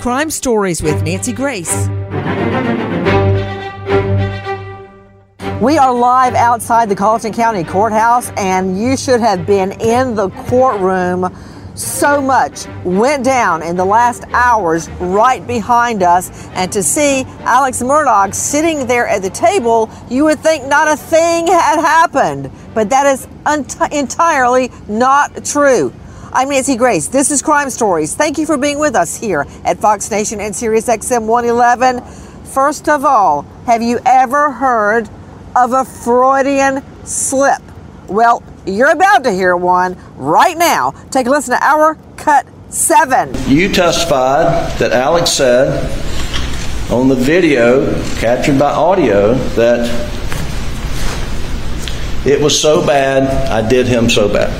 Crime Stories with Nancy Grace. We are live outside the Colleton County Courthouse, and you should have been in the courtroom. So much went down in the last hours right behind us. And to see Alex Murdaugh sitting there at the table, you would think not a thing had happened. But that is entirely not true. I'm Nancy Grace. This is Crime Stories. Thank you for being with us here at Fox Nation and Sirius XM 111. First of all, have you ever heard of a Freudian slip? Well, you're about to hear one right now. Take a listen to our cut seven. You testified that Alex said on the video captured by audio that it was so bad, I did him so bad.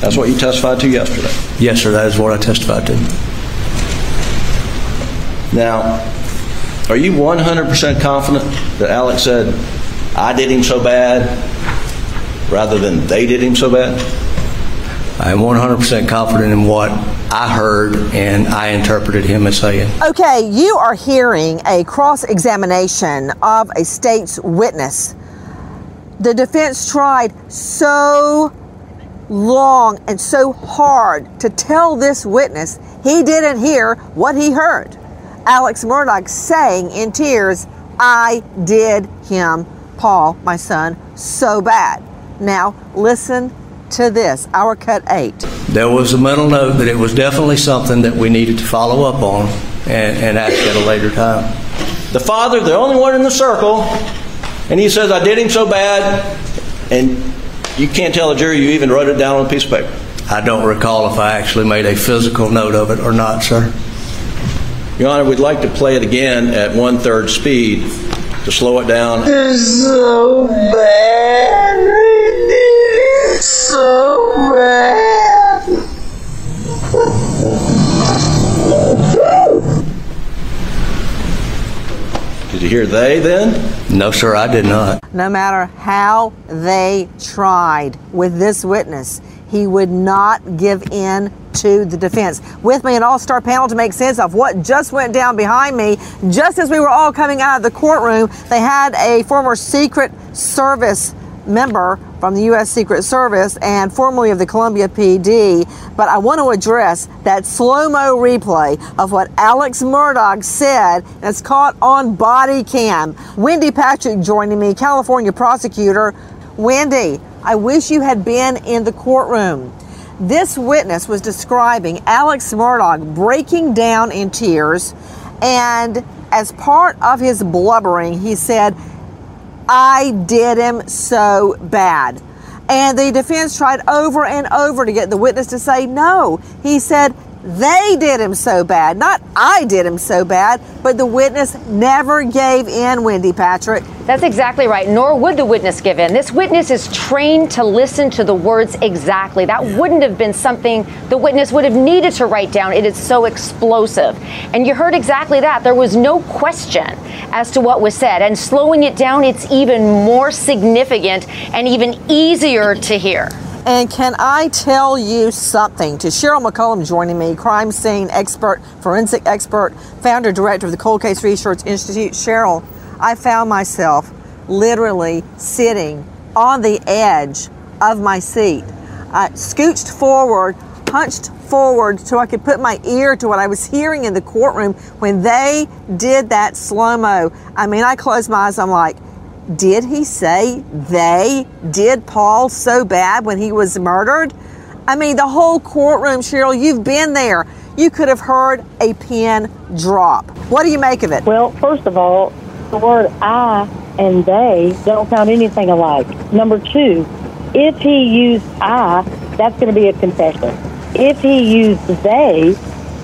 That's what you testified to yesterday. Yes, sir, that is what I testified to. Now, are you 100% confident that Alex said, I did him so bad, rather than they did him so bad? I am 100% confident in what I heard and I interpreted him as saying. Okay, you are hearing a cross examination of a state's witness. The defense tried so long and so hard to tell this witness he didn't hear what he heard. Alex Murdaugh saying in tears, I did him, Paul, my son, so bad. Now, listen to this, our cut eight. There was a mental note that it was definitely something that we needed to follow up on and, and ask at a later time. The father, the only one in the circle, and he says, I did him so bad, and you can't tell the jury you even wrote it down on a piece of paper. I don't recall if I actually made a physical note of it or not, sir. Your Honor, we'd like to play it again at one third speed to slow it down. It's so bad. It's so bad. Did you hear they then? No, sir, I did not. No matter how they tried with this witness, he would not give in to the defense. With me, an all star panel to make sense of what just went down behind me. Just as we were all coming out of the courtroom, they had a former Secret Service member from the U.S. Secret Service and formerly of the Columbia PD. But I want to address that slow mo replay of what Alex Murdaugh said, it's caught on body cam. Wendy Patrick joining me, California prosecutor. Wendy, I wish you had been in the courtroom. This witness was describing Alex Murdaugh breaking down in tears, and as part of his blubbering, he said, I did him so bad. And the defense tried over and over to get the witness to say no. He said, they did him so bad. Not I did him so bad, but the witness never gave in, Wendy Patrick. That's exactly right. Nor would the witness give in. This witness is trained to listen to the words exactly. That wouldn't have been something the witness would have needed to write down. It is so explosive. And you heard exactly that. There was no question as to what was said. And slowing it down, it's even more significant and even easier to hear. And can I tell you something? To Cheryl McCollum joining me, crime scene expert, forensic expert, founder, director of the Cold Case Research Institute. Cheryl, I found myself literally sitting on the edge of my seat. I scooched forward, hunched forward so I could put my ear to what I was hearing in the courtroom when they did that slow mo. I mean, I closed my eyes, I'm like, did he say they did Paul so bad when he was murdered? I mean, the whole courtroom, Cheryl, you've been there. You could have heard a pin drop. What do you make of it? Well, first of all, the word I and they don't sound anything alike. Number two, if he used I, that's going to be a confession. If he used they,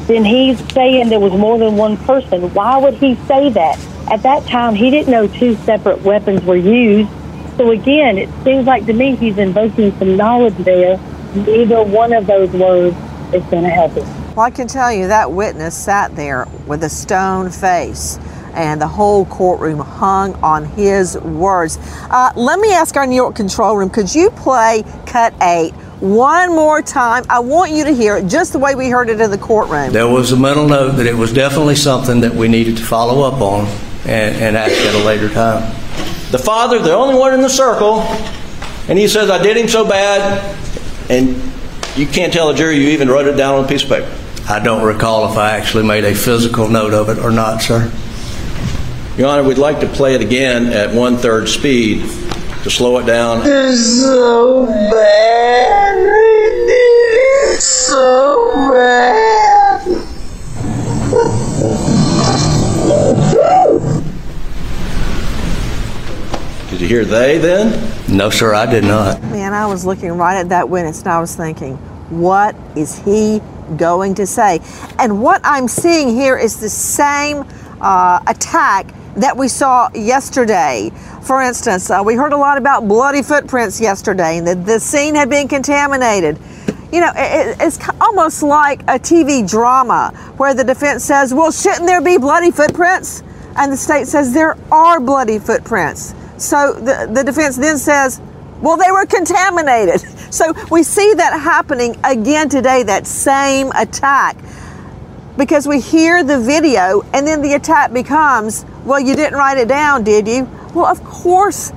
then he's saying there was more than one person. Why would he say that? At that time, he didn't know two separate weapons were used. So again, it seems like to me he's invoking some knowledge there. Neither one of those words is going to help him. Well, I can tell you that witness sat there with a stone face and the whole courtroom hung on his words. Uh, let me ask our New York control room could you play cut eight one more time? I want you to hear it just the way we heard it in the courtroom. There was a mental note that it was definitely something that we needed to follow up on and, and ask at a later time. The father, the only one in the circle, and he says, I did him so bad, and you can't tell a jury you even wrote it down on a piece of paper. I don't recall if I actually made a physical note of it or not, sir. Your Honor, we'd like to play it again at one third speed to slow it down. It's so bad. It's so bad. Did you hear they then? No, sir, I did not. Man, I was looking right at that witness and I was thinking, what is he going to say? And what I'm seeing here is the same uh, attack that we saw yesterday. For instance, uh, we heard a lot about bloody footprints yesterday and that the scene had been contaminated. You know, it, it's almost like a TV drama where the defense says, well, shouldn't there be bloody footprints? And the state says there are bloody footprints. So the, the defense then says, well, they were contaminated. So we see that happening again today, that same attack. Because we hear the video and then the attack becomes, well, you didn't write it down, did you? Well, of course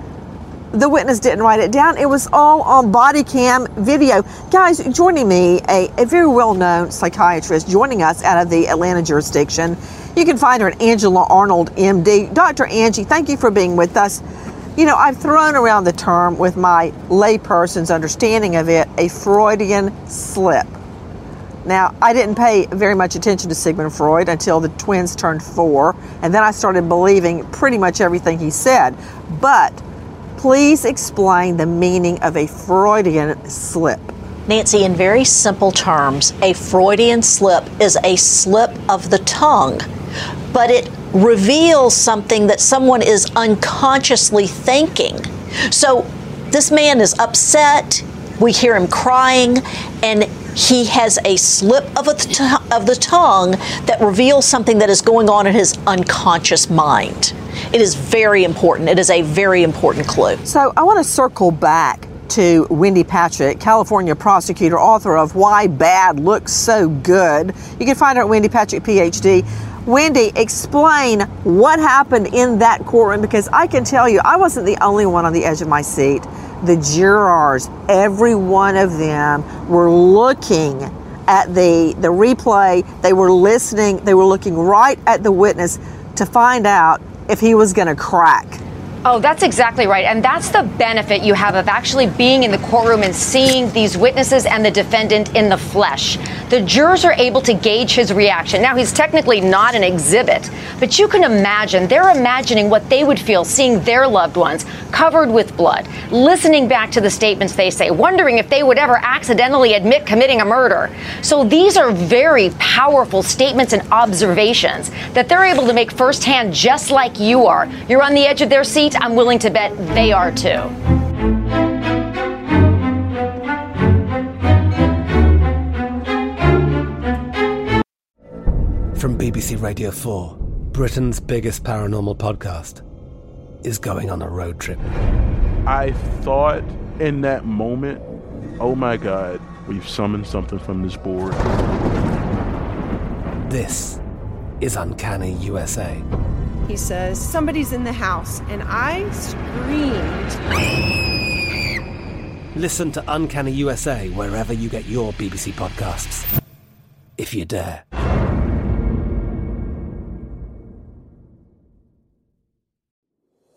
the witness didn't write it down. It was all on body cam video. Guys, joining me, a, a very well known psychiatrist joining us out of the Atlanta jurisdiction. You can find her at Angela Arnold, MD. Dr. Angie, thank you for being with us. You know, I've thrown around the term with my layperson's understanding of it a Freudian slip. Now, I didn't pay very much attention to Sigmund Freud until the twins turned four, and then I started believing pretty much everything he said. But please explain the meaning of a Freudian slip. Nancy, in very simple terms, a Freudian slip is a slip of the tongue, but it reveals something that someone is unconsciously thinking. So this man is upset, we hear him crying, and he has a slip of, of the tongue that reveals something that is going on in his unconscious mind. It is very important. It is a very important clue. So I want to circle back to Wendy Patrick, California prosecutor, author of Why Bad Looks So Good. You can find her at Wendy Patrick, PhD. Wendy, explain what happened in that courtroom because I can tell you, I wasn't the only one on the edge of my seat. The jurors, every one of them, were looking at the, the replay, they were listening, they were looking right at the witness to find out if he was going to crack. Oh, that's exactly right. And that's the benefit you have of actually being in the courtroom and seeing these witnesses and the defendant in the flesh. The jurors are able to gauge his reaction. Now, he's technically not an exhibit, but you can imagine, they're imagining what they would feel seeing their loved ones covered with blood, listening back to the statements they say, wondering if they would ever accidentally admit committing a murder. So these are very powerful statements and observations that they're able to make firsthand just like you are. You're on the edge of their seat. I'm willing to bet they are too. From BBC Radio 4, Britain's biggest paranormal podcast is going on a road trip. I thought in that moment, oh my God, we've summoned something from this board. This is Uncanny USA. He says, Somebody's in the house, and I screamed. Listen to Uncanny USA wherever you get your BBC podcasts, if you dare.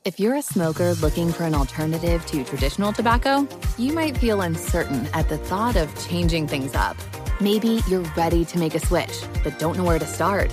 If you're a smoker looking for an alternative to traditional tobacco, you might feel uncertain at the thought of changing things up. Maybe you're ready to make a switch, but don't know where to start.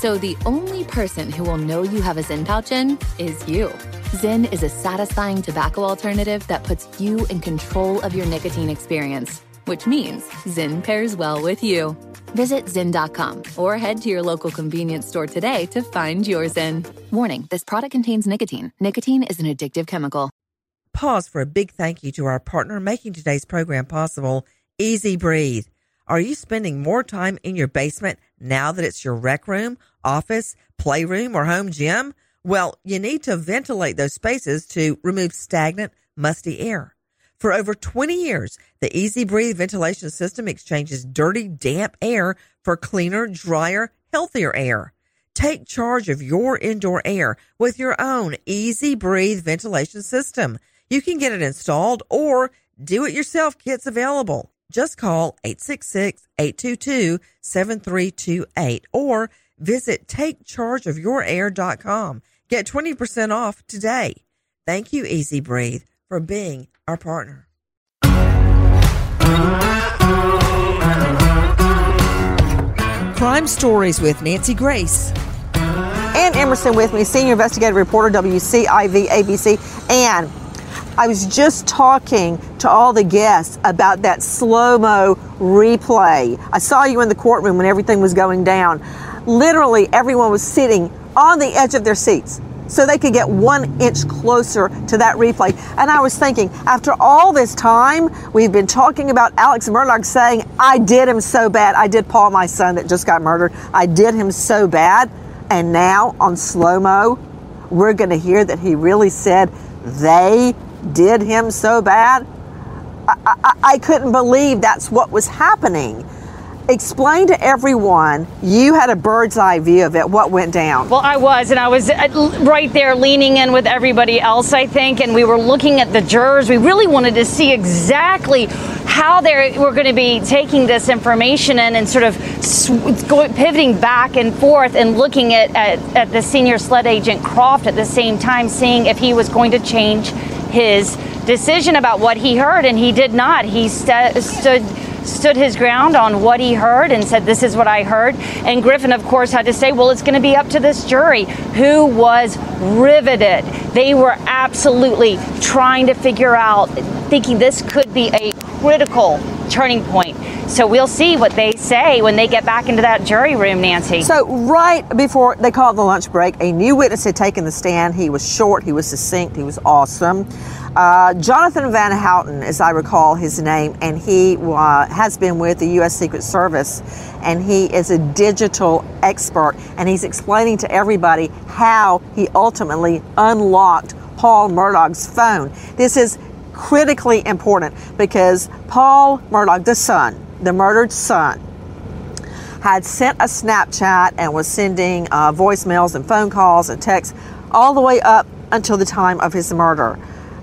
So the only person who will know you have a Zyn pouch in is you. Zyn is a satisfying tobacco alternative that puts you in control of your nicotine experience, which means Zyn pairs well with you. Visit Zyn.com or head to your local convenience store today to find your Zyn. Warning this product contains nicotine. Nicotine is an addictive chemical. Pause for a big thank you to our partner making today's program possible, Easy Breathe. Are you spending more time in your basement now that it's your rec room, office, playroom, or home gym? Well, you need to ventilate those spaces to remove stagnant, musty air. For over 20 years, the Easy Breathe ventilation system exchanges dirty, damp air for cleaner, drier, healthier air. Take charge of your indoor air with your own Easy Breathe ventilation system. You can get it installed or do it yourself kits available. Just call 866-822-7328 or visit takechargeofyourair.com. Get 20% off today. Thank you, Easy Breathe, for being our partner. Crime Stories with Nancy Grace. Ann Emerson with me, senior investigative reporter, WCIV ABC. And I was just talking to all the guests about that slow mo replay. I saw you in the courtroom when everything was going down. Literally, everyone was sitting on the edge of their seats so they could get one inch closer to that replay. And I was thinking, after all this time, we've been talking about Alex Murdaugh saying, I did him so bad. I did Paul, my son that just got murdered. I did him so bad. And now on slow mo, we're going to hear that he really said they did him so bad. I, I, I couldn't believe that's what was happening explain to everyone you had a bird's eye view of it what went down well i was and i was right there leaning in with everybody else i think and we were looking at the jurors we really wanted to see exactly how they were going to be taking this information in and sort of going, pivoting back and forth and looking at, at, at the senior SLED agent Croft at the same time seeing if he was going to change his decision about what he heard and he did not he st- stood stood his ground on what he heard and said, This is what I heard. And Griffin, of course, had to say, Well, it's going to be up to this jury who was riveted. They were absolutely trying to figure out, thinking this could be a critical turning point. So we'll see what they say when they get back into that jury room, Nancy. So, right before they called the lunch break, a new witness had taken the stand. He was short, he was succinct, he was awesome. Uh, Jonathan Van Houten, as I recall his name, and he uh, has been with the U.S. Secret Service, and he is a digital expert, and he's explaining to everybody how he ultimately unlocked Paul Murdaugh's phone. This is critically important because Paul Murdaugh, the son, the murdered son, had sent a Snapchat and was sending uh, voicemails and phone calls and texts all the way up until the time of his murder.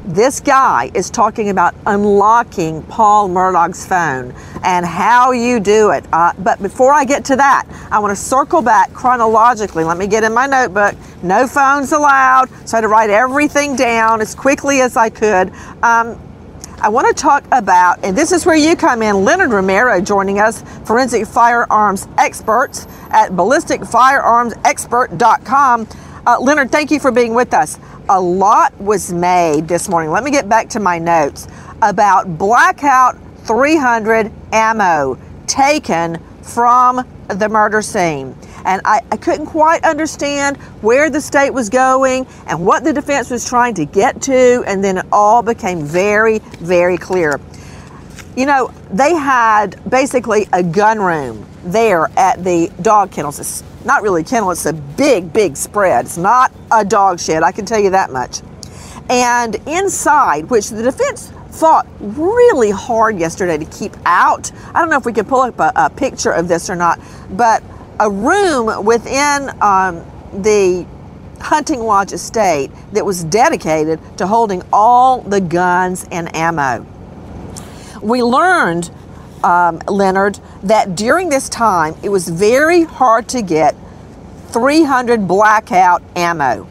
This guy is talking about unlocking Paul Murdaugh's phone and how you do it. Uh, but before I get to that, I want to circle back chronologically. Let me get in my notebook. No phones allowed, so I had to write everything down as quickly as I could. Um, I want to talk about, and this is where you come in, Leonard Romero joining us, forensic firearms experts at ballisticfirearmsexpert.com. Uh, Leonard, thank you for being with us. A lot was made this morning. Let me get back to my notes about blackout 300 ammo taken from the murder scene. And I, I, couldn't quite understand where the state was going and what the defense was trying to get to. And then it all became very, very clear. You know, they had basically a gun room there at the dog kennels. Not really kennel, it's a big, big spread. It's not a dog shed, I can tell you that much. And inside, which the defense fought really hard yesterday to keep out. I don't know if we can pull up a, a picture of this or not, but a room within um, the hunting lodge estate that was dedicated to holding all the guns and ammo. We learned, um, Leonard, that during this time it was very hard to get 300 blackout ammo.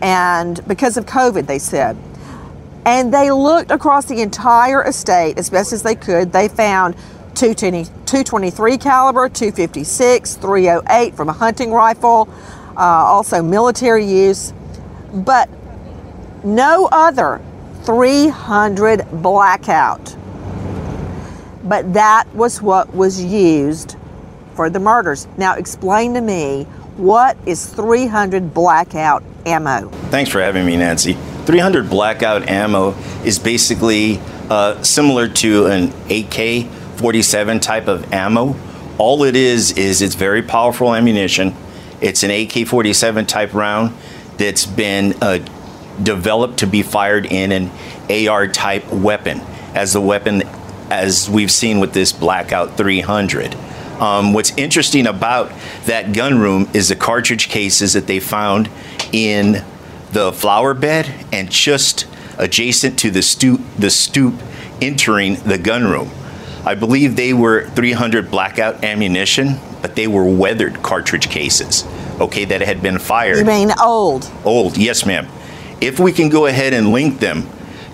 And because of COVID, they said. And they looked across the entire estate as best as they could. They found 220, 223 caliber, 256, 308 from a hunting rifle, uh, also military use, but no other 300 blackout. But that was what was used for the murders. Now, explain to me what is 300 blackout ammo? Thanks for having me, Nancy. 300 blackout ammo is basically uh, similar to an AK 47 type of ammo. All it is, is it's very powerful ammunition. It's an AK 47 type round that's been uh, developed to be fired in an AR type weapon, as the weapon as we've seen with this Blackout 300. Um, what's interesting about that gun room is the cartridge cases that they found in the flower bed and just adjacent to the stoop, the stoop entering the gun room. I believe they were 300 blackout ammunition, but they were weathered cartridge cases, okay, that had been fired. You mean old? Old, yes, ma'am. If we can go ahead and link them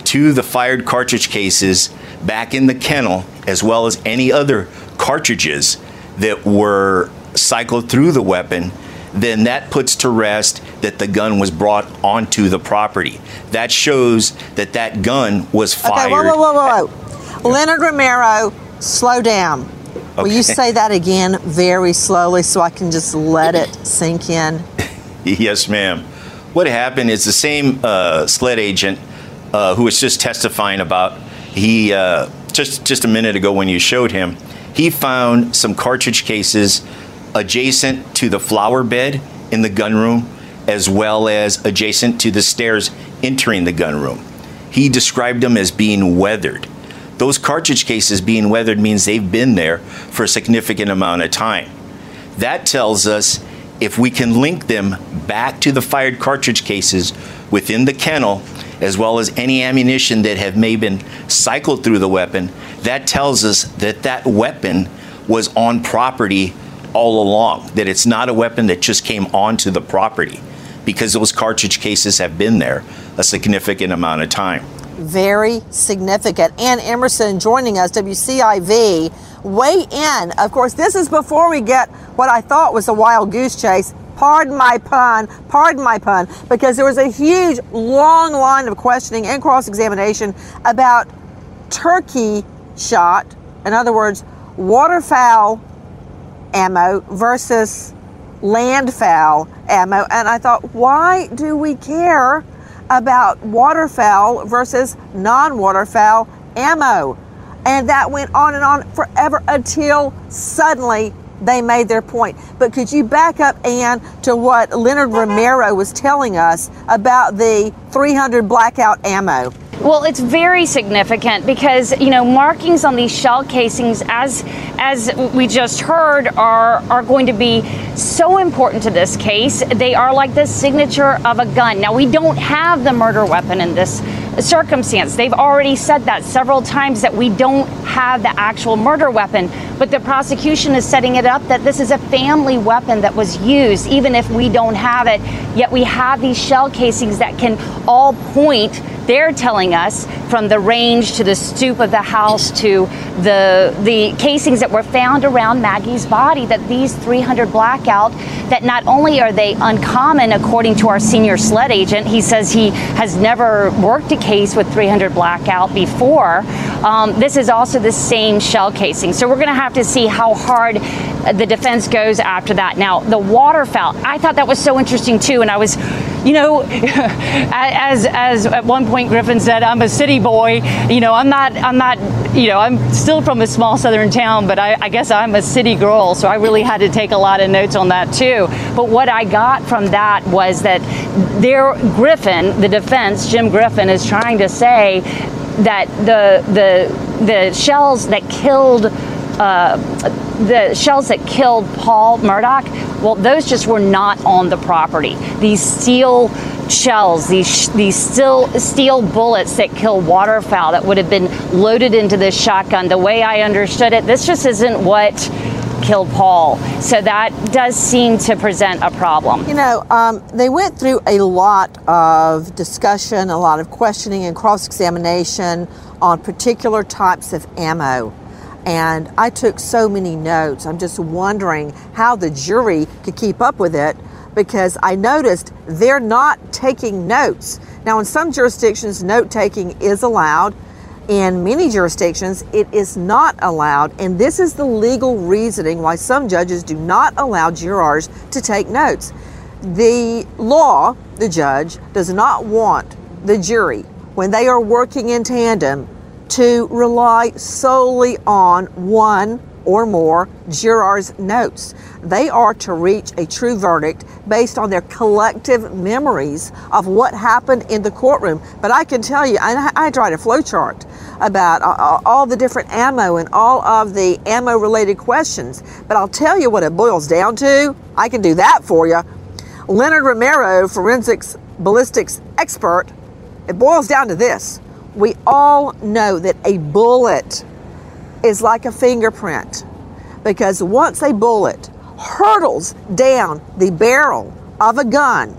to the fired cartridge cases back in the kennel, as well as any other cartridges that were cycled through the weapon, then that puts to rest that the gun was brought onto the property. That shows that that gun was fired. Okay, whoa, whoa, whoa, whoa. Leonard Romero, slow down. Will you say that again very slowly so I can just let it sink in? yes, ma'am. What happened is the same uh, SLED agent uh, who was just testifying about he uh, just just a minute ago when you showed him, he found some cartridge cases adjacent to the flower bed in the gun room, as well as adjacent to the stairs entering the gun room. He described them as being weathered. Those cartridge cases being weathered means they've been there for a significant amount of time. That tells us if we can link them back to the fired cartridge cases within the kennel, as well as any ammunition that have may been cycled through the weapon, that tells us that that weapon was on property all along, that it's not a weapon that just came onto the property because those cartridge cases have been there a significant amount of time. Very significant. Ann Emerson joining us, WCIV. Weigh in. Of course, this is before we get what I thought was a wild goose chase. Pardon my pun, pardon my pun, because there was a huge, long line of questioning and cross examination about turkey shot, in other words, waterfowl ammo versus landfowl ammo. And I thought, why do we care about waterfowl versus non waterfowl ammo? And that went on and on forever until suddenly they made their point. But could you back up, Ann, to what Leonard Romero was telling us about the 300 blackout ammo? Well, it's very significant because you know markings on these shell casings, as as we just heard, are are going to be so important to this case. They are like the signature of a gun. Now we don't have the murder weapon in this circumstance. They've already said that several times that we don't have the actual murder weapon, but the prosecution is setting it up that this is a family weapon that was used, even if we don't have it. Yet we have these shell casings that can all point they're telling us from the range to the stoop of the house to the the casings that were found around Maggie's body that these 300 blackout that not only are they uncommon according to our senior SLED agent he says he has never worked a case with 300 blackout before um, this is also the same shell casing. So we're going to have to see how hard the defense goes after that. Now the waterfowl I thought that was so interesting too and I was you know as as at one point Griffin said I'm a city boy. You know I'm not I'm not you know I'm still from a small southern town but I, I guess I'm a city girl so I really had to take a lot of notes on that too. But what I got from that was that there Griffin the defense Jim Griffin is trying to say that the the the shells that killed uh, the shells that killed Paul Murdaugh, well, those just were not on the property. These steel shells, these these steel steel bullets that kill waterfowl that would have been loaded into this shotgun. The way I understood it, this just isn't what killed Paul. So that does seem to present a problem. You know, um, they went through a lot of discussion, a lot of questioning and cross examination on particular types of ammo. And I took so many notes. I'm just wondering how the jury could keep up with it because I noticed they're not taking notes. Now, in some jurisdictions, note taking is allowed. In many jurisdictions, it is not allowed. And this is the legal reasoning why some judges do not allow jurors to take notes. The law, the judge, does not want the jury, when they are working in tandem, to rely solely on one or more jurors' notes. They are to reach a true verdict based on their collective memories of what happened in the courtroom. But I can tell you, I, I tried a flowchart about uh, all the different ammo and all of the ammo related questions. But I'll tell you what it boils down to. I can do that for you. Leonard Romero, forensics ballistics expert, it boils down to this we all know that a bullet is like a fingerprint because once a bullet hurtles down the barrel of a gun,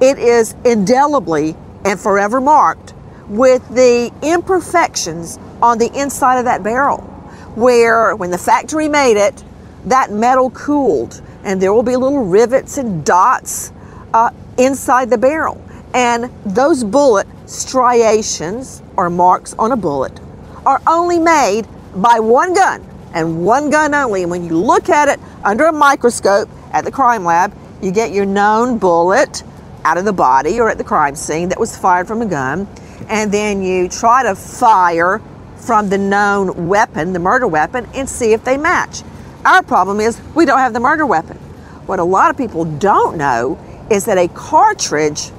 it is indelibly and forever marked with the imperfections on the inside of that barrel. Where, when the factory made it, that metal cooled and there will be little rivets and dots uh, inside the barrel. And those bullet striations or marks on a bullet are only made by one gun and one gun only. And when you look at it under a microscope at the crime lab, you get your known bullet out of the body or at the crime scene that was fired from a gun. And then you try to fire from the known weapon, the murder weapon, and see if they match. Our problem is we don't have the murder weapon. What a lot of people don't know is that a cartridge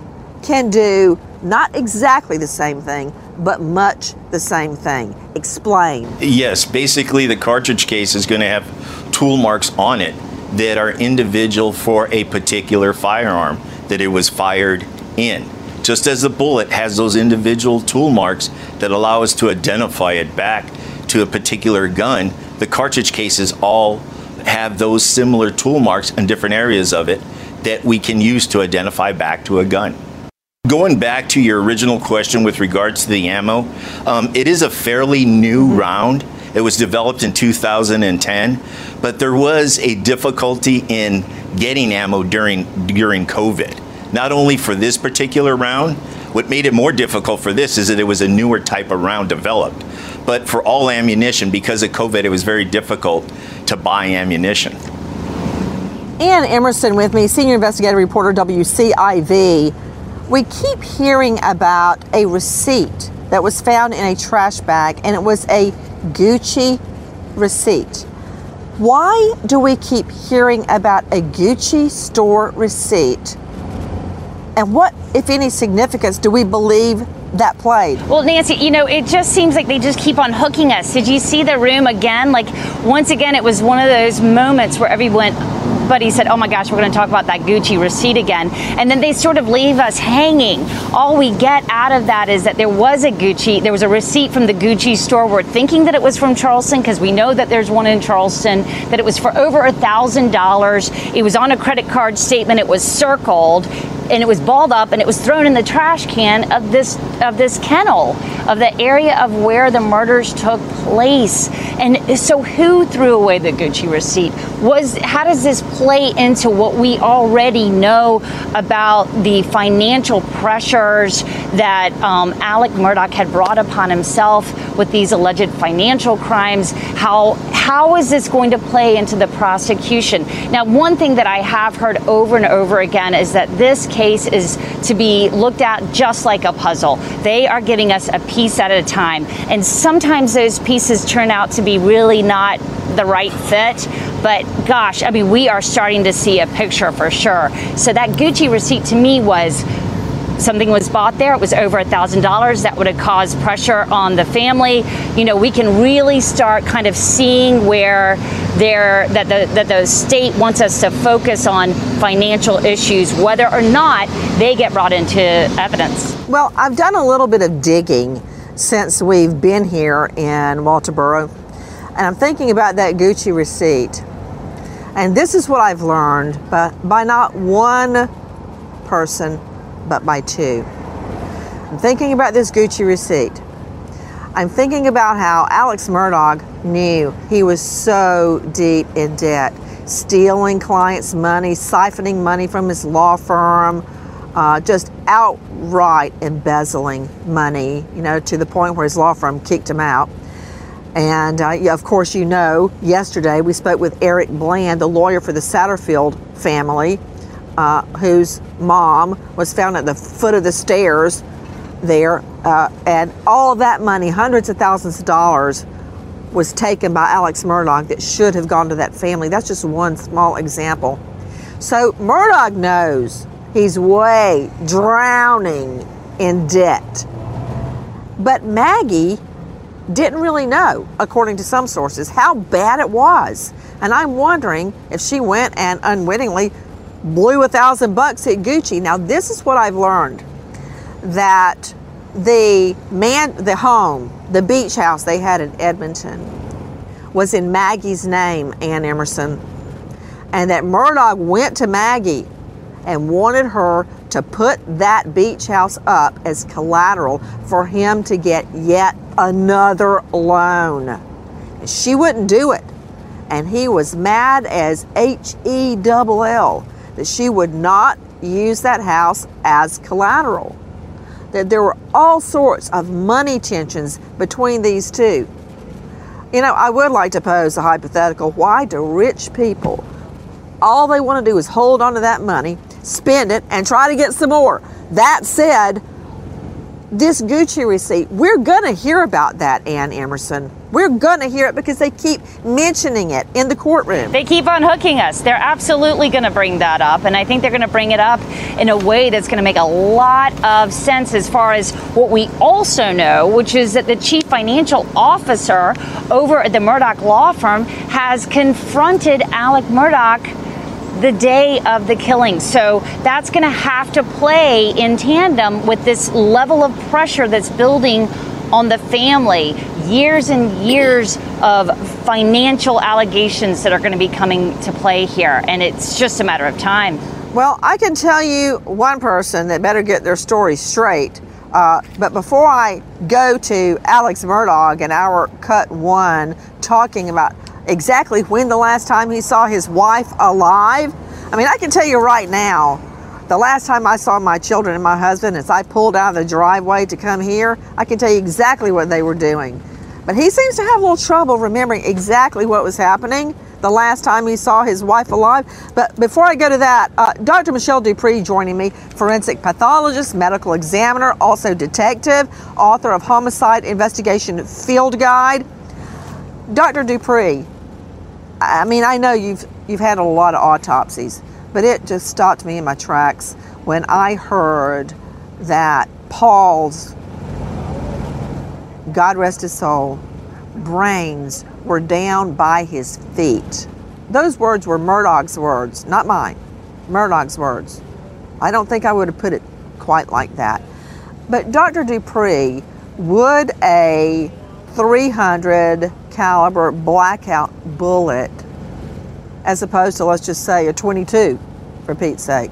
can do not exactly the same thing, but much the same thing. Explain. Yes, basically, the cartridge case is going to have tool marks on it that are individual for a particular firearm that it was fired in. Just as the bullet has those individual tool marks that allow us to identify it back to a particular gun, the cartridge cases all have those similar tool marks in different areas of it that we can use to identify back to a gun. Going back to your original question with regards to the ammo, um, it is a fairly new round. It was developed in 2010, but there was a difficulty in getting ammo during during COVID. Not only for this particular round, what made it more difficult for this is that it was a newer type of round developed. But for all ammunition, because of COVID, it was very difficult to buy ammunition. Ann Emerson with me, senior investigative reporter WCIV. We keep hearing about a receipt that was found in a trash bag, and it was a Gucci receipt. Why do we keep hearing about a Gucci store receipt? And what, if any, significance do we believe that played? Well, Nancy, you know, it just seems like they just keep on hooking us. Did you see the room again? Like, once again, it was one of those moments where everyone buddy said, Oh my gosh, we're going to talk about that Gucci receipt again. And then they sort of leave us hanging. All we get out of that is that there was a Gucci, there was a receipt from the Gucci store. We're thinking that it was from Charleston because we know that there's one in Charleston, that it was for over a $1,000. It was on a credit card statement, it was circled and it was balled up and it was thrown in the trash can of this of this kennel of the area of where the murders took place. And so who threw away the gucci receipt? Was how does this play into what we already know about the financial pressures that um, alec murdaugh had brought upon himself with these alleged financial crimes how how is this going to play into the prosecution now one thing that i have heard over and over again is that this case is to be looked at just like a puzzle. They are giving us a piece at a time. And sometimes those pieces turn out to be really not the right fit. But gosh, I mean, we are starting to see a picture for sure. So that Gucci receipt to me was something was bought there, it was over a thousand dollars. That would have caused pressure on the family. You know, we can really start kind of seeing where there that the that the state wants us to focus on financial issues, whether or not they get brought into evidence. Well, I've done a little bit of digging since we've been here in Walterboro, and I'm thinking about that Gucci receipt. And this is what I've learned, but by not one person but by two. I'm thinking about this Gucci receipt. I'm thinking about how Alex Murdaugh knew he was so deep in debt, stealing clients' money, siphoning money from his law firm, uh, just outright embezzling money, you know, to the point where his law firm kicked him out. And uh, of course, you know, yesterday we spoke with Eric Bland, the lawyer for the Satterfield family, uh, whose mom was found at the foot of the stairs there. Uh, and all that money, hundreds of thousands of dollars, was taken by Alex Murdaugh that should have gone to that family. That's just one small example. So Murdaugh knows he's way drowning in debt. But Maggie didn't really know, according to some sources, how bad it was. And I'm wondering if she went and unwittingly blew a thousand bucks at Gucci. Now, this is what I've learned that the man, the home, the beach house they had in Edisto was in Maggie's name, Ann Emerson, and that Murdaugh went to Maggie and wanted her to put that beach house up as collateral for him to get yet another loan. She wouldn't do it. And he was mad as H E double L that she would not use that house as collateral. That there were all sorts of money tensions between these two. You know, I would like to pose a hypothetical. Why do rich people, all they want to do is hold on to that money, spend it, and try to get some more? That said, this Gucci receipt, we're going to hear about that, Ann Emerson. We're going to hear it because they keep mentioning it in the courtroom. They keep on hooking us. They're absolutely going to bring that up. And I think they're going to bring it up in a way that's going to make a lot of sense as far as what we also know, which is that the chief financial officer over at the Murdaugh law firm has confronted Alec Murdaugh the day of the killing. So that's going to have to play in tandem with this level of pressure that's building on the family. Years and years of financial allegations that are going to be coming to play here. And it's just a matter of time. Well, I can tell you one person that better get their story straight. Uh, but before I go to Alex Murdaugh and our cut one talking about exactly when the last time he saw his wife alive, I mean, I can tell you right now, the last time I saw my children and my husband as I pulled out of the driveway to come here, I can tell you exactly what they were doing. But he seems to have a little trouble remembering exactly what was happening the last time he saw his wife alive. But before I go to that, uh, Dr. Michelle Dupree joining me, forensic pathologist, medical examiner, also detective, author of Homicide Investigation Field Guide. Dr. Dupree, I mean, I know you've you've had a lot of autopsies, but it just stopped me in my tracks when I heard that Paul's God rest his soul brains were down by his feet. Those words were Murdaugh's words, not mine. Murdaugh's words. I don't think I would have put it quite like that. But Dr. Dupree, would a 300 caliber blackout bullet, as opposed to let's just say a 22, for Pete's sake,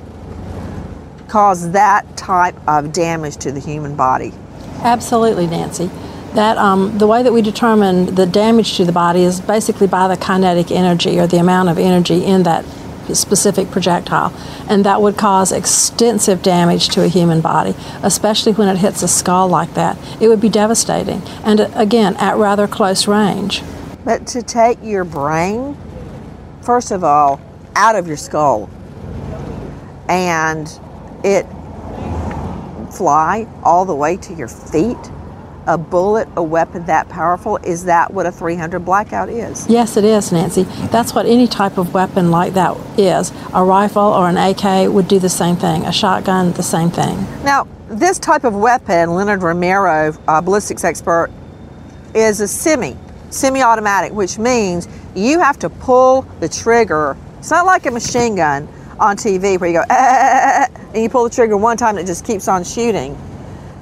cause that type of damage to the human body? Absolutely, Nancy. That um, the way that we determine the damage to the body is basically by the kinetic energy or the amount of energy in that specific projectile, and that would cause extensive damage to a human body, especially when it hits a skull like that. It would be devastating, and uh, again, at rather close range. But to take your brain, first of all, out of your skull, and it fly all the way to your feet a bullet, a weapon that powerful? Is that what a 300 blackout is? Yes, it is, Nancy. That's what any type of weapon like that is. A rifle or an AK would do the same thing. A shotgun, the same thing. Now, this type of weapon, Leonard Romero, a ballistics expert, is a semi, semi-automatic, which means you have to pull the trigger. It's not like a machine gun on TV where you go, ah, and you pull the trigger one time and it just keeps on shooting.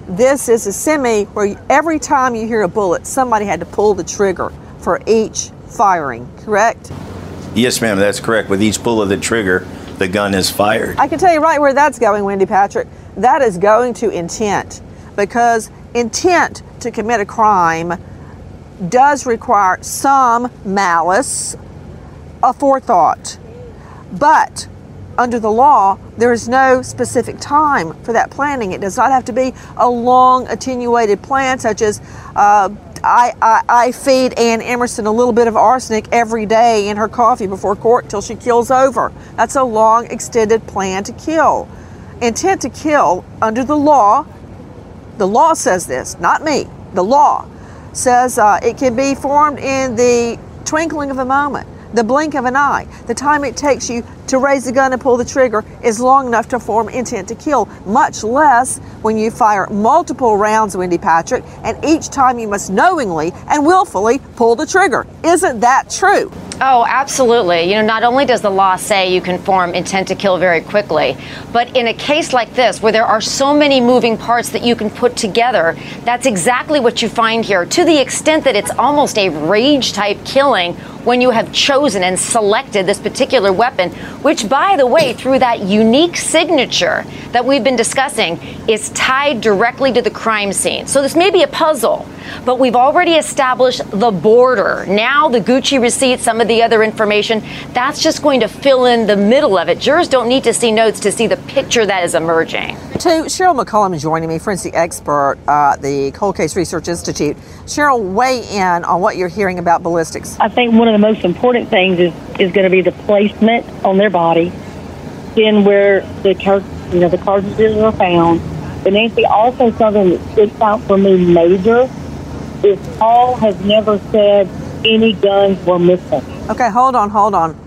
This is a semi where every time you hear a bullet, somebody had to pull the trigger for each firing, correct? Yes, ma'am, that's correct. With each pull of the trigger, the gun is fired. I can tell you right where that's going, Wendy Patrick. That is going to intent because intent to commit a crime does require some malice, a forethought. But under the law, there is no specific time for that planning. It does not have to be a long, attenuated plan, such as uh, I, I, I, feed Ann Emerson a little bit of arsenic every day in her coffee before court till she kills over. That's a long, extended plan to kill. Intent to kill under the law, the law says this, not me, the law says uh, it can be formed in the twinkling of a moment the blink of an eye. The time it takes you to raise the gun and pull the trigger is long enough to form intent to kill, much less when you fire multiple rounds, Wendy Patrick, and each time you must knowingly and willfully pull the trigger. Isn't that true? Oh, absolutely. You know, not only does the law say you can form intent to kill very quickly, but in a case like this, where there are so many moving parts that you can put together, that's exactly what you find here, to the extent that it's almost a rage type killing when you have chosen and selected this particular weapon, which, by the way, through that unique signature that we've been discussing, is tied directly to the crime scene. So this may be a puzzle, but we've already established the border. Now, the Gucci receipt, some of the other information, that's just going to fill in the middle of it. Jurors don't need to see notes to see the picture that is emerging. To Cheryl McCollum joining me, forensic expert at the Cold Case Research Institute. Cheryl, weigh in on what you're hearing about ballistics. I think one of the most important things is, is going to be the placement on their body, then where the char- you know the cartridges are found. But Nancy, also something that sticks out for me major is Paul has never said any guns were missing. Okay, hold on, hold on.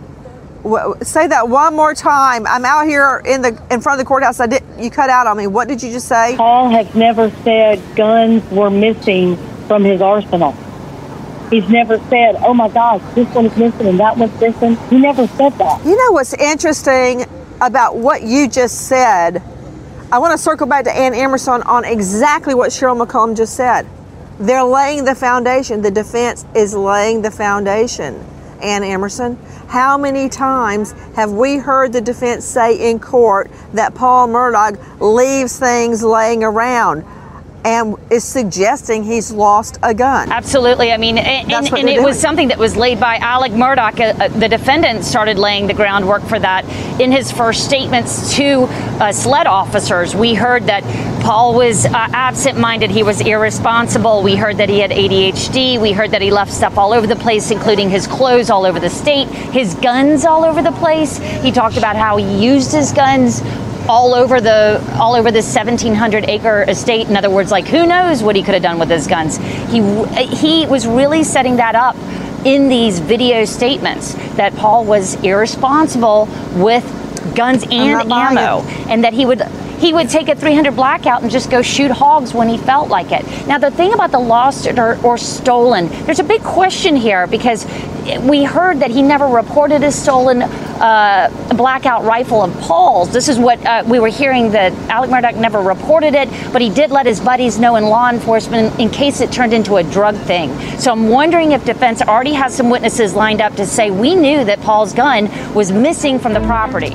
Say that one more time. I'm out here in the in front of the courthouse. I did you cut out on me. What did you just say? Paul has never said guns were missing from his arsenal. He's never said, "Oh my gosh, this one's missing and that one's missing." He never said that. You know what's interesting about what you just said? I want to circle back to Ann Emerson on exactly what Cheryl McCollum just said. They're laying the foundation. The defense is laying the foundation. Ann Emerson, how many times have we heard the defense say in court that Paul Murdaugh leaves things laying around? And is suggesting he's lost a gun. Absolutely. I mean, and, and, and it doing. was something that was laid by Alex Murdaugh. Uh, uh, the defendant started laying the groundwork for that in his first statements to uh, SLED officers. We heard that Paul was uh, absent minded, he was irresponsible. We heard that he had ADHD. We heard that he left stuff all over the place, including his clothes all over the state, his guns all over the place. He talked about how he used his guns all over the all over this 1700 acre estate. In other words like who knows what he could have done with his guns? He he was really setting that up in these video statements that Paul was irresponsible with guns and ammo, and that he would he would take a 300 blackout and just go shoot hogs when he felt like it. Now, the thing about the lost or, or stolen, there's a big question here because we heard that he never reported a stolen uh, blackout rifle of Paul's. This is what uh, we were hearing that Alex Murdaugh never reported it, but he did let his buddies know in law enforcement in case it turned into a drug thing. So I'm wondering if defense already has some witnesses lined up to say we knew that Paul's gun was missing from the property.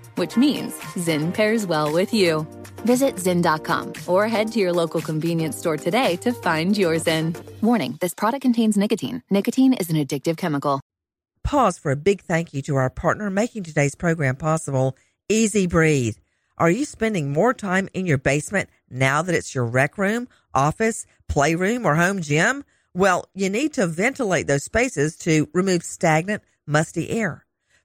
which means Zyn pairs well with you. Visit Zyn.com or head to your local convenience store today to find your Zyn. Warning this product contains nicotine. Nicotine is an addictive chemical. Pause for a big thank you to our partner making today's program possible, EZ Breathe. Are you spending more time in your basement now that it's your rec room, office, playroom, or home gym? Well, you need to ventilate those spaces to remove stagnant, musty air.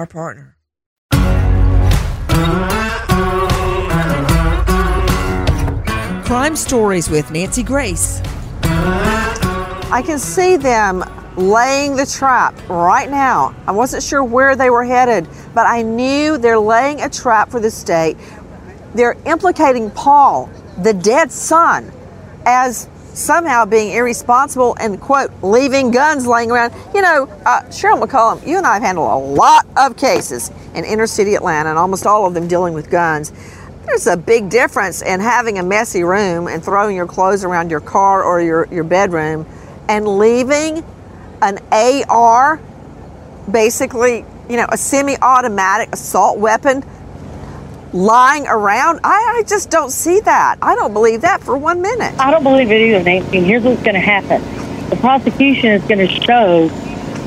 our partner. Crime Stories with Nancy Grace. I can see them laying the trap right now. I wasn't sure where they were headed, but I knew they're laying a trap for the state. They're implicating Paul, the dead son, as somehow being irresponsible and quote leaving guns laying around. You know, uh, Cheryl McCollum, you and I have handled a lot of cases in inner city Atlanta, and almost all of them dealing with guns. There's a big difference in having a messy room and throwing your clothes around your car or your, your bedroom and leaving an AR, basically, you know, a semi automatic assault weapon lying around. I, I just don't see that. I don't believe that for one minute. I don't believe it either, Nancy. And here's what's going to happen the prosecution is going to show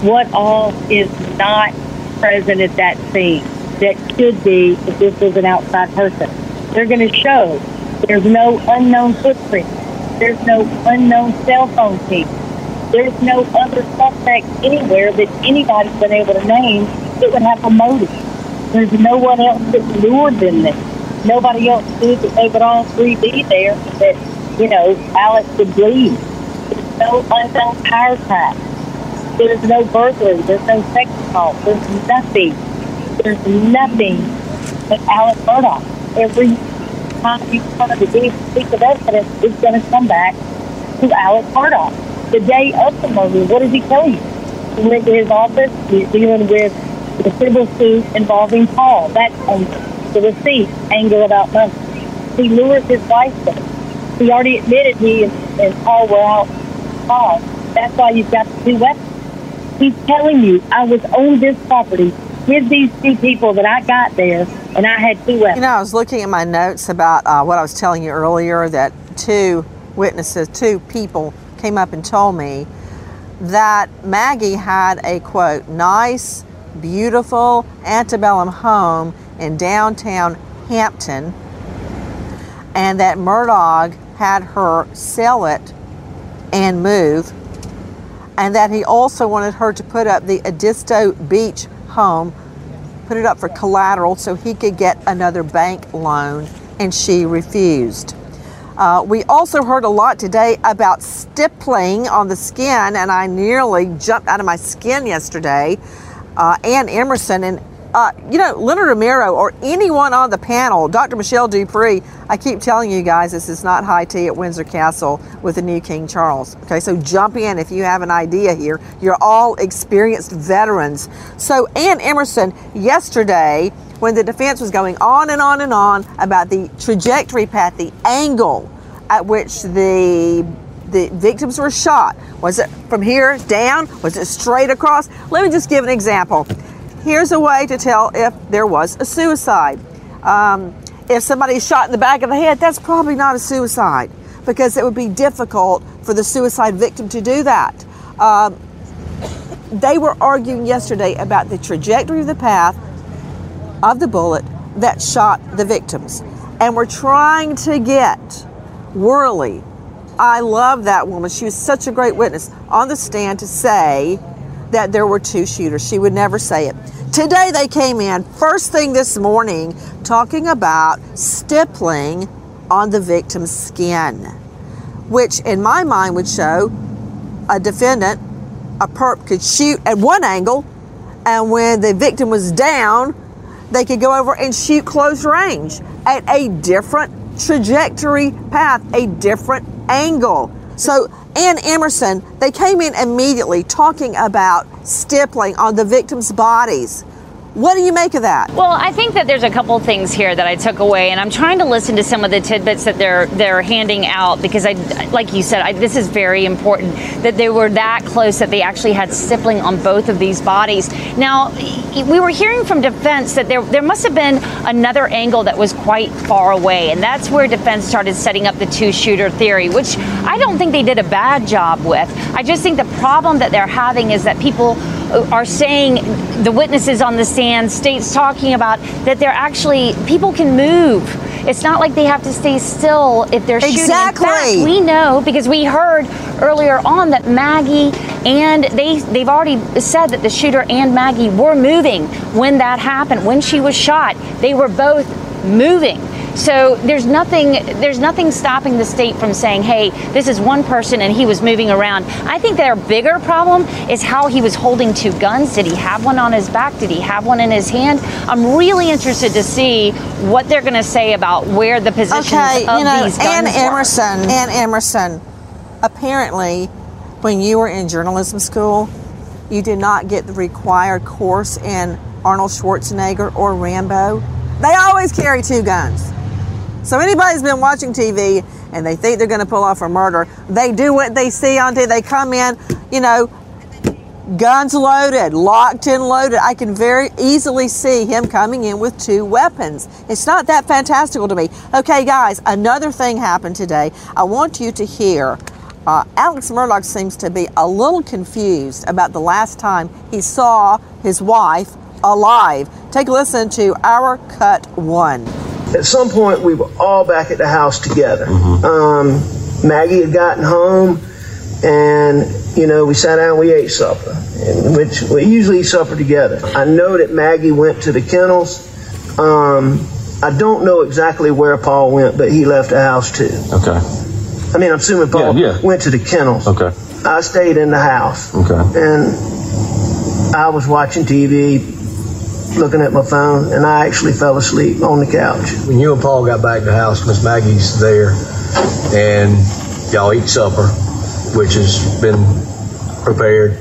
what all is not present at that scene that should be if this was an outside person. They're going to show there's no unknown footprint, there's no unknown cell phone key, there's no other suspect anywhere that anybody's been able to name that would have a motive. There's no one else that lured them there. Nobody else knew that they would all three be there, that, you know, Alex would bleed. There's no unknown power pack. There's no burglary. There's no sex assault. There's nothing. There's nothing but Alex Murdaugh. Every time you come to the piece of evidence is going to come back to Alex Murdaugh. The day of the murder, what does he tell you? He went to his office. He's dealing with the civil suit involving Paul. That's on the receipt, anger about money. He lures his wife there. He already admitted he and, and Paul were out Paul. That's why you've got the two weapons. He's telling you, I was on this property with these two people that I got there, and I had two weapons. You know, I was looking at my notes about uh, what I was telling you earlier that two witnesses, two people came up and told me that Maggie had a quote, nice, beautiful antebellum home in downtown Hampton, and that Murdaugh had her sell it and move, and that he also wanted her to put up the Edisto Beach home, put it up for collateral so he could get another bank loan, and she refused. Uh, we also heard a lot today about stippling on the skin, and I nearly jumped out of my skin yesterday. Uh, Ann Emerson and uh, you know, Leonard Romero or anyone on the panel, Dr. Michelle Dupree, I keep telling you guys this is not high tea at Windsor Castle with the new King Charles. Okay, so jump in if you have an idea here. You're all experienced veterans. So, Ann Emerson, yesterday, when the defense was going on and on and on about the trajectory path, the angle at which the the victims were shot. Was it from here down? Was it straight across? Let me just give an example. Here's a way to tell if there was a suicide. Um, if somebody's shot in the back of the head, that's probably not a suicide because it would be difficult for the suicide victim to do that. Um, they were arguing yesterday about the trajectory of the path of the bullet that shot the victims. And we're trying to get Worley, I love that woman. She was such a great witness on the stand to say that there were two shooters. She would never say it. Today they came in, first thing this morning, talking about stippling on the victim's skin, which in my mind would show a defendant, a perp could shoot at one angle, and when the victim was down, they could go over and shoot close range at a different trajectory path, a different angle. So, Ann Emerson, they came in immediately talking about stippling on the victims' bodies. What do you make of that? Well, I think that there's a couple things here that I took away, and I'm trying to listen to some of the tidbits that they're they're handing out because I, like you said, I, this is very important that they were that close that they actually had stippling on both of these bodies. Now, we were hearing from defense that there there must have been another angle that was quite far away, and that's where defense started setting up the two shooter theory, which I don't think they did a bad job with. I just think the problem that they're having is that people are saying the witnesses on the stand, states talking about that they're actually people can move. It's not like they have to stay still if they're shooting. Exactly. We know because we heard earlier on that Maggie and they they've already said that the shooter and Maggie were moving when that happened. When she was shot, they were both moving. So there's nothing there's nothing stopping the state from saying, "Hey, this is one person and he was moving around." I think their bigger problem is how he was holding two guns. Did he have one on his back? Did he have one in his hand? I'm really interested to see what they're going to say about where the positions okay, of you know, these guns Okay, Ann were. Emerson, Ann Emerson, apparently, when you were in journalism school, you did not get the required course in Arnold Schwarzenegger or Rambo. They always carry two guns. So anybody's been watching TV and they think they're going to pull off a murder, they do what they see on TV. They come in, you know, guns loaded, locked and loaded. I can very easily see him coming in with two weapons. It's not that fantastical to me. Okay, guys, another thing happened today. I want you to hear. Uh, Alex Murdaugh seems to be a little confused about the last time he saw his wife alive. Take a listen to our cut one. At some point, we were all back at the house together. Um, Maggie had gotten home, and you know, we sat down, we ate supper, which we usually eat supper together. I know that Maggie went to the kennels. Um, I don't know exactly where Paul went, but he left the house too. Okay. I mean, I'm assuming Paul Yeah, yeah. went to the kennels. Okay. I stayed in the house. Okay. And I was watching TV, looking at my phone, and I actually fell asleep on the couch. When you and Paul got back to the house, Miss Maggie's there, and y'all eat supper, which has been prepared.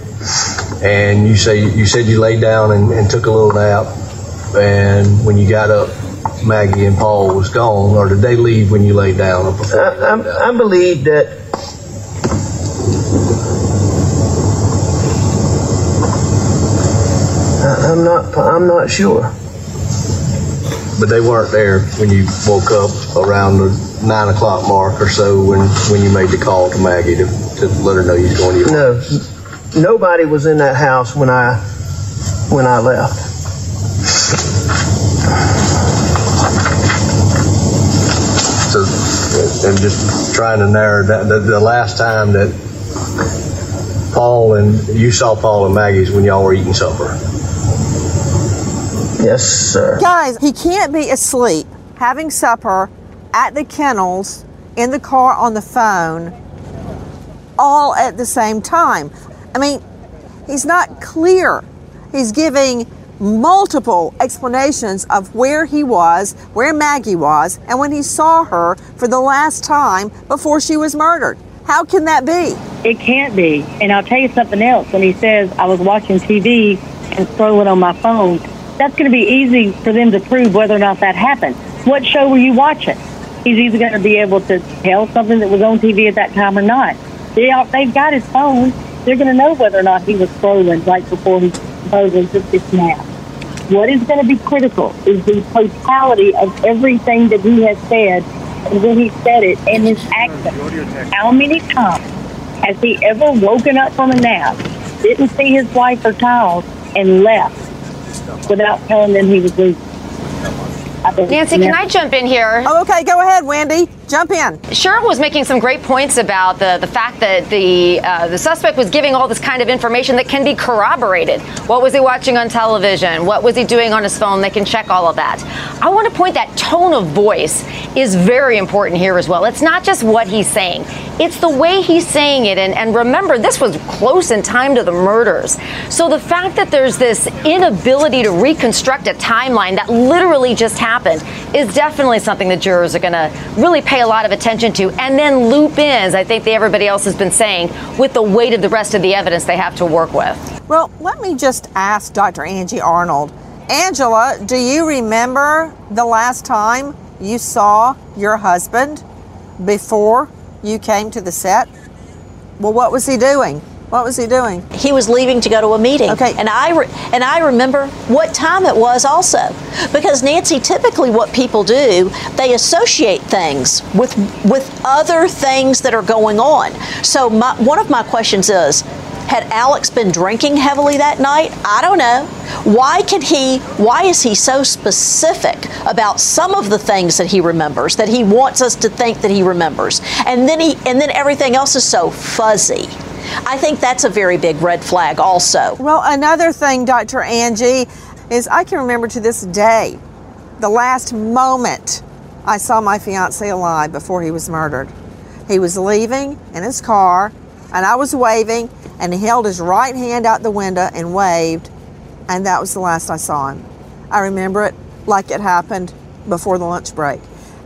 And you say you said you laid down and, and took a little nap, and when you got up, Maggie and Paul was gone, or did they leave when you laid down? I, I, I believe that I'm not. I'm not sure. But they weren't there when you woke up around the nine o'clock mark or so when, when you made the call to Maggie to, to let her know you was going to your No, nobody was in that house when I when I left. So, I'm just trying to narrow that. The, the last time that Paul and you saw Paul and Maggie's when y'all were eating supper. Yes, sir. Guys, he can't be asleep having supper at the kennels, in the car, on the phone, all at the same time. I mean, he's not clear. He's giving multiple explanations of where he was, where Maggie was, and when he saw her for the last time before she was murdered. How can that be? It can't be. And I'll tell you something else. When he says I was watching TV and scrolling on my phone, that's going to be easy for them to prove whether or not that happened. What show were you watching? He's either going to be able to tell something that was on TV at that time or not. They they've got his phone. They're going to know whether or not he was scrolling right before he supposedly took this nap. What is going to be critical is the totality of everything that he has said and when he said it and his actions. How many times has he ever woken up from a nap, didn't see his wife or child, and left without telling them he was leaving? Nancy, can I jump in here? Oh, okay, go ahead, Wendy. Jump in. Cheryl was making some great points about the, the fact that the uh, the suspect was giving all this kind of information that can be corroborated. What was he watching on television? What was he doing on his phone? They can check all of that. I want to point that tone of voice is very important here as well. It's not just what he's saying, it's the way he's saying it. And, and remember, this was close in time to the murders. So the fact that there's this inability to reconstruct a timeline that literally just happened is definitely something the jurors are going to really pay a lot of attention to and then loop in, as I think everybody else has been saying, with the weight of the rest of the evidence they have to work with. Well, let me just ask Dr. Angie Arnold. Angela, do you remember the last time you saw your husband before you came to the set? Well, what was he doing? What was he doing? He was leaving to go to a meeting. Okay. And I re- and I remember what time it was also, because Nancy, typically what people do, they associate things with with other things that are going on. So my, one of my questions is. Had Alex been drinking heavily that night? I don't know. Why can he why is he so specific about some of the things that he remembers that he wants us to think that he remembers? And then he and then everything else is so fuzzy. I think that's a very big red flag, also. Well, another thing, Dr. Angie, is I can remember to this day the last moment I saw my fiance alive before he was murdered. He was leaving in his car, and I was waving, and he held his right hand out the window and waved, and that was the last I saw him. I remember it like it happened before the lunch break.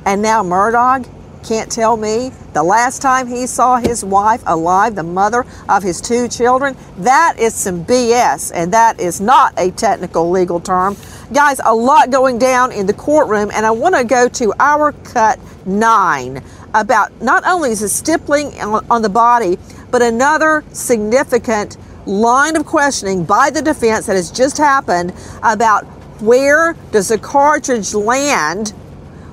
And now Murdaugh can't tell me the last time he saw his wife alive, the mother of his two children. That is some BS, and that is not a technical legal term. Guys, a lot going down in the courtroom, and I want to go to our cut nine about not only is the stippling on, on the body, but another significant line of questioning by the defense that has just happened about where does the cartridge land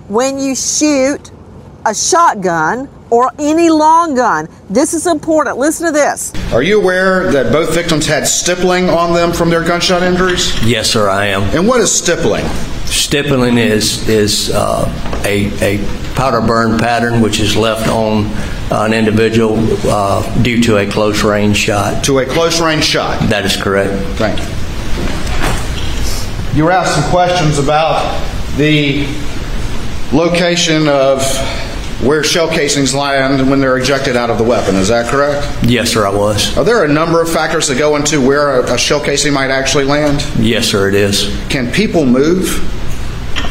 when you shoot a shotgun or any long gun. This is important. Listen to this. Are you aware that both victims had stippling on them from their gunshot injuries? Yes, sir, I am. And what is stippling? Stippling is is uh, a, a powder burn pattern which is left on an individual uh, due to a close range shot. To a close range shot? That is correct. Thank you. You were asked some questions about the location of where shell casings land when they're ejected out of the weapon. Is that correct? Yes, sir, I was. Are there a number of factors that go into where a, a shell casing might actually land? Yes, sir, it is. Can people move?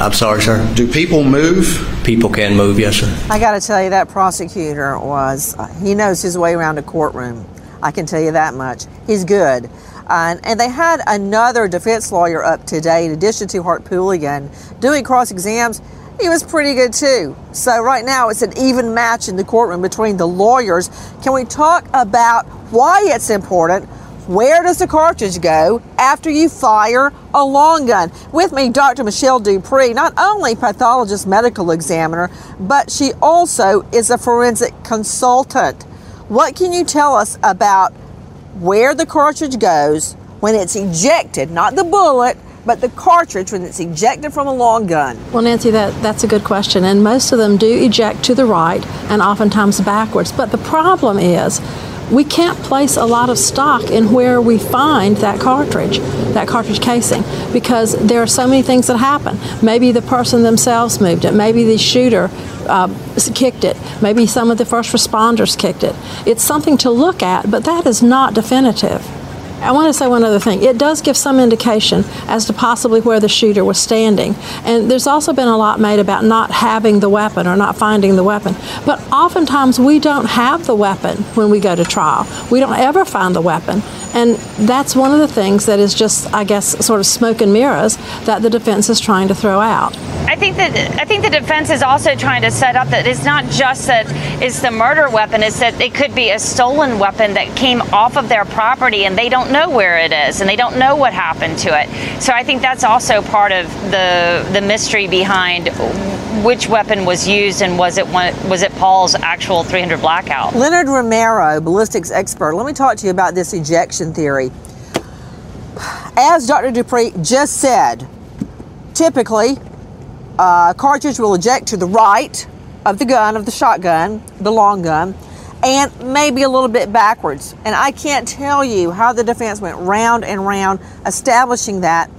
I'm sorry, sir. Do people move? People can move, yes, sir. I got to tell you, that prosecutor was, uh, he knows his way around a courtroom. I can tell you that much. He's good. Uh, and they had another defense lawyer up today, in addition to Harpootlian, doing cross exams. He was pretty good too. So, right now, it's an even match in the courtroom between the lawyers. Can we talk about why it's important Where does the cartridge go after you fire a long gun? With me, Dr. Michelle Dupree, not only pathologist medical examiner, but she also is a forensic consultant. What can you tell us about where the cartridge goes when it's ejected, not the bullet, but the cartridge when it's ejected from a long gun? Well, Nancy, that, that's a good question. And most of them do eject to the right and oftentimes backwards. But the problem is, we can't place a lot of stock in where we find that cartridge, that cartridge casing, because there are so many things that happen. Maybe the person themselves moved it, maybe the shooter uh, kicked it, maybe some of the first responders kicked it. It's something to look at, but that is not definitive. I want to say one other thing. It does give some indication as to possibly where the shooter was standing. And there's also been a lot made about not having the weapon or not finding the weapon. But oftentimes we don't have the weapon when we go to trial. We don't ever find the weapon. And that's one of the things that is just, I guess, sort of smoke and mirrors that the defense is trying to throw out. I think that I think the defense is also trying to set up that it's not just that it's the murder weapon; it's that it could be a stolen weapon that came off of their property and they don't know where it is and they don't know what happened to it. So I think that's also part of the the mystery behind which weapon was used and was it one, was it Paul's actual 300 blackout? Leonard Romero, ballistics expert. Let me talk to you about this ejection theory. As Dr. Dupree just said, typically uh, cartridge will eject to the right of the gun, of the shotgun, the long gun, and maybe a little bit backwards. And I can't tell you how the defense went round and round establishing that.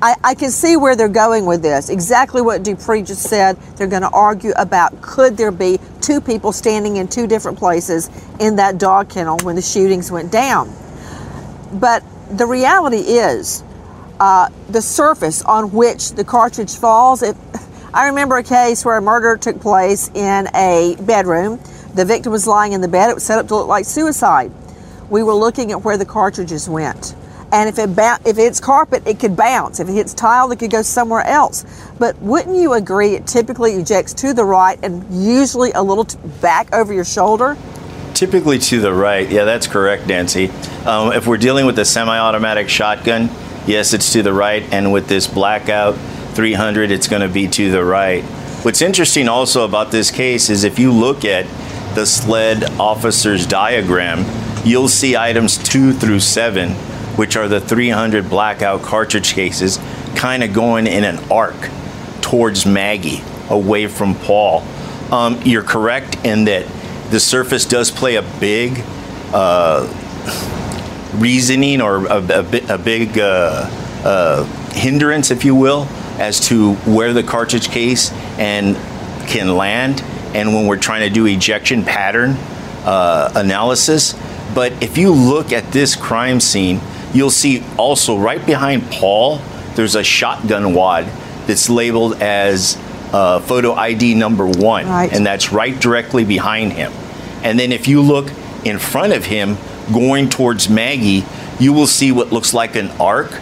I, I can see where they're going with this. Exactly what Dupree just said. They're going to argue about could there be two people standing in two different places in that dog kennel when the shootings went down. But the reality is, uh, the surface on which the cartridge falls. I remember a case where a murder took place in a bedroom. The victim was lying in the bed. It was set up to look like suicide. We were looking at where the cartridges went. And if it ba- if it's carpet, it could bounce. If it hits tile, it could go somewhere else. But wouldn't you agree it typically ejects to the right and usually a little t- back over your shoulder? Typically to the right. Yeah, that's correct, Nancy. Um, if we're dealing with a semi automatic shotgun, yes, it's to the right. And with this blackout 300, it's going to be to the right. What's interesting also about this case is if you look at the SLED officer's diagram, you'll see items two through seven, which are the 300 blackout cartridge cases, kind of going in an arc towards Maggie, away from Paul. Um, you're correct in that the surface does play a big uh, reasoning or a, a, a big uh, uh, hindrance, if you will, as to where the cartridge case and can land, and when we're trying to do ejection pattern uh, analysis. But if you look at this crime scene, you'll see also right behind Paul, there's a shotgun wad that's labeled as uh, photo ID number one, Right. and that's right directly behind him. And then if you look in front of him, going towards Maggie, you will see what looks like an arc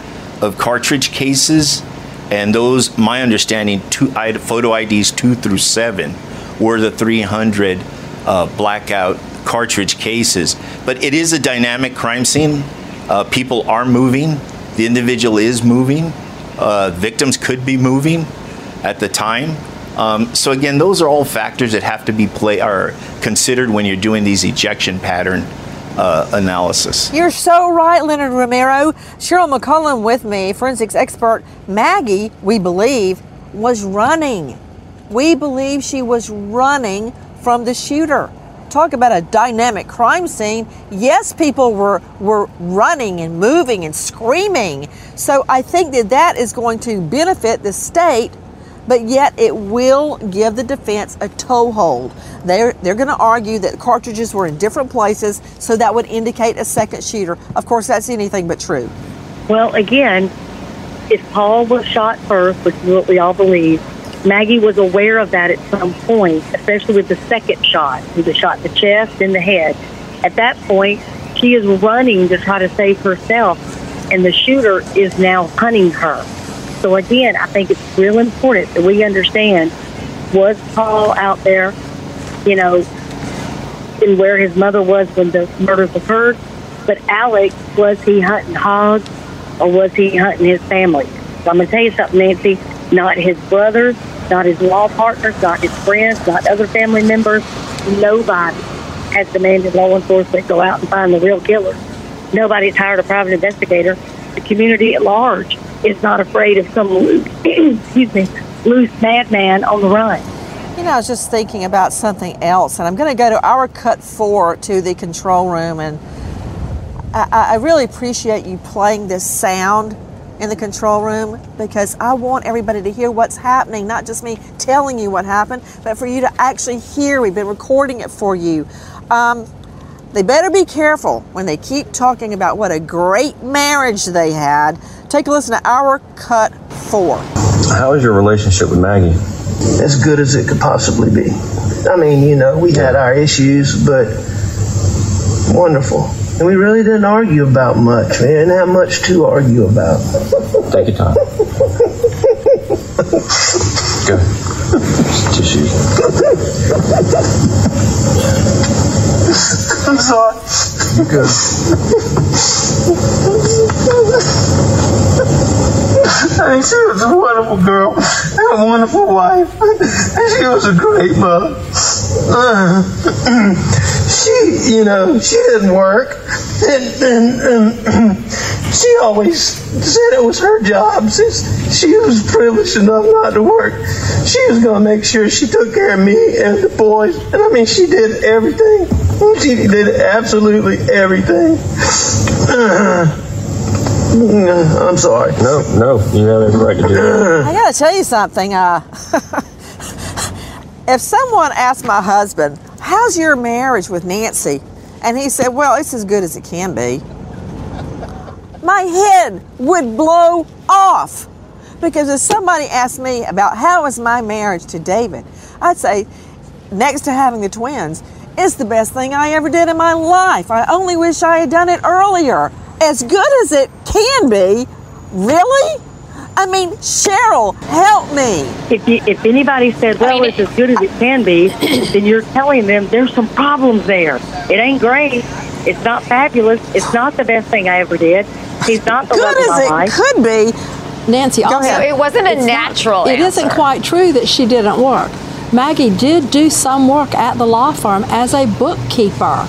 of cartridge cases. And those, my understanding, two, I- photo IDs two through seven were the 300 uh, blackout cartridge cases. But it is a dynamic crime scene. Uh, people are moving. The individual is moving. Uh, victims could be moving at the time. Um, so again, those are all factors that have to be play are considered when you're doing these ejection pattern uh, analysis. You're so right, Leonard Romero. Cheryl McCollum with me, forensics expert. Maggie, we believe, was running. We believe she was running from the shooter. Talk about a dynamic crime scene. Yes, people were were running and moving and screaming. So I think that that is going to benefit the state but yet it will give the defense a toehold. They're, they're going to argue that cartridges were in different places, so that would indicate a second shooter. Of course, that's anything but true. Well, again, if Paul was shot first, which is what we all believe, Maggie was aware of that at some point, especially with the second shot. He was shot in the chest, and the head. At that point, she is running to try to save herself, and the shooter is now hunting her. So again, I think it's real important that we understand was Paul out there, you know, and where his mother was when the murders occurred, But Alex, was he hunting hogs or was he hunting his family? So I'm going to tell you something, Nancy. Not his brothers, not his law partners, not his friends, not other family members. Nobody has demanded law enforcement go out and find the real killer. Nobody's hired a private investigator. The community at large is not afraid of some loose, excuse me, loose madman on the run. You know, I was just thinking about something else, and I'm going to go to our cut four to the control room, and I, I really appreciate you playing this sound in the control room because I want everybody to hear what's happening, not just me telling you what happened, but for you to actually hear. We've been recording it for you. Um, they better be careful when they keep talking about what a great marriage they had. Take a listen to our cut four. How is your relationship with Maggie? As good as it could possibly be. I mean, you know, we had our issues, but wonderful. And we really didn't argue about much. We didn't have much to argue about. Take your time. Go. Tissues. I'm sorry. You good. I mean, she was a wonderful girl and a wonderful wife. And she was a great mother. Uh, she, you know, she didn't work. And, and, and she always said it was her job since she was privileged enough not to work. She was going to make sure she took care of me and the boys. And I mean, she did everything. She did absolutely everything. Uh, I'm sorry. No, no, you have every right to do that. I got to tell you something. Uh, if someone asked my husband, How's your marriage with Nancy? And he said, Well, it's as good as it can be. My head would blow off. Because if somebody asked me about how is my marriage to David, I'd say, next to having the twins, it's the best thing I ever did in my life. I only wish I had done it earlier. As good as it can be. Really? I mean, Cheryl, help me. If you, if anybody says, "Well, it's as good as it can be," then you're telling them there's some problems there. It ain't great. It's not fabulous. It's not the best thing I ever did. He's not the love of my life. could be. Nancy, Go also, ahead. So it wasn't a it's natural It isn't answer. quite true that she didn't work. Maggie did do some work at the law firm as a bookkeeper.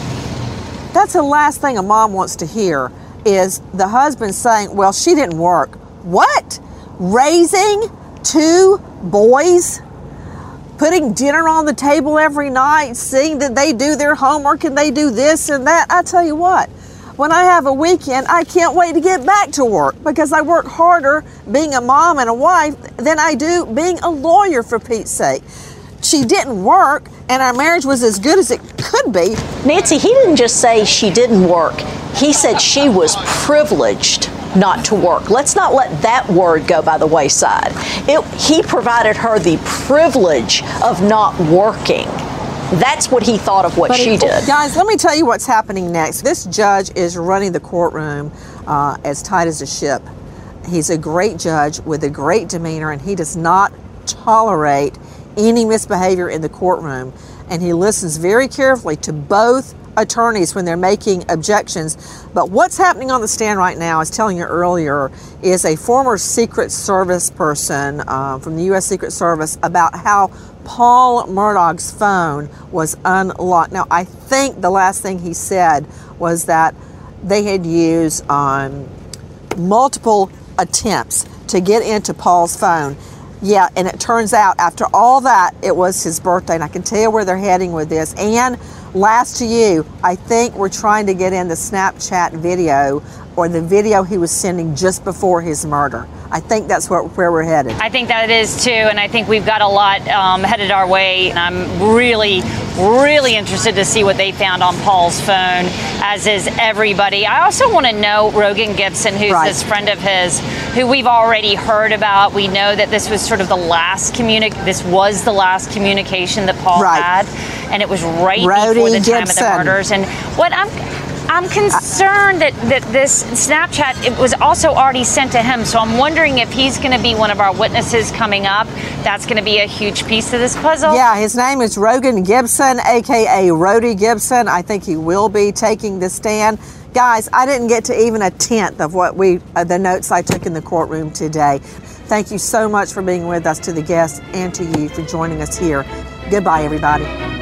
That's the last thing a mom wants to hear is the husband saying, Well, she didn't work. What? Raising two boys? Putting dinner on the table every night, seeing that they do their homework and they do this and that. I tell you what, when I have a weekend, I can't wait to get back to work because I work harder being a mom and a wife than I do being a lawyer, for Pete's sake. She didn't work, and our marriage was as good as it could be. Nancy, he didn't just say she didn't work. He said she was privileged not to work. Let's not let that word go by the wayside. It, he provided her the privilege of not working. That's what he thought of what But she it- did. Guys, let me tell you what's happening next. This judge is running the courtroom uh, as tight as a ship. He's a great judge with a great demeanor, and he does not tolerate any misbehavior in the courtroom. And he listens very carefully to both attorneys when they're making objections. But what's happening on the stand right now, I was telling you earlier, is a former Secret Service person uh, from the U.S. Secret Service about how Paul Murdaugh's phone was unlocked. Now, I think the last thing he said was that they had used um, multiple attempts to get into Paul's phone. Yeah, and it turns out after all that, it was his birthday, and I can tell you where they're heading with this. And last to you, I think we're trying to get in the Snapchat video or the video he was sending just before his murder. I think that's where, where we're headed. I think that it is too, and I think we've got a lot um, headed our way. And I'm really, really interested to see what they found on Paul's phone, as is everybody. I also want to know Rogan Gibson, who's Right. this friend of his, who we've already heard about. We know that this was sort of the last communic. This was the last communication that Paul Right. had, and it was right Rhodey before the time of the murders. And what I'm I'm concerned that, that this Snapchat it was also already sent to him. So I'm wondering if he's going to be one of our witnesses coming up. That's going to be a huge piece of this puzzle. Yeah, his name is Rogan Gibson, aka Rhodey Gibson. I think he will be taking the stand. Guys, I didn't get to even a tenth of what we, uh, the notes I took in the courtroom today. Thank you so much for being with us, to the guests, and to you for joining us here. Goodbye, everybody.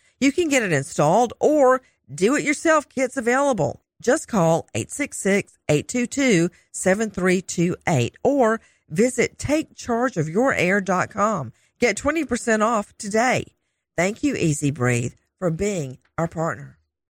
You can get it installed or do it yourself kits available. Just call 866-822-7328 or visit takechargeofyourair.com. Get 20% off today. Thank you, EZ Breathe, for being our partner.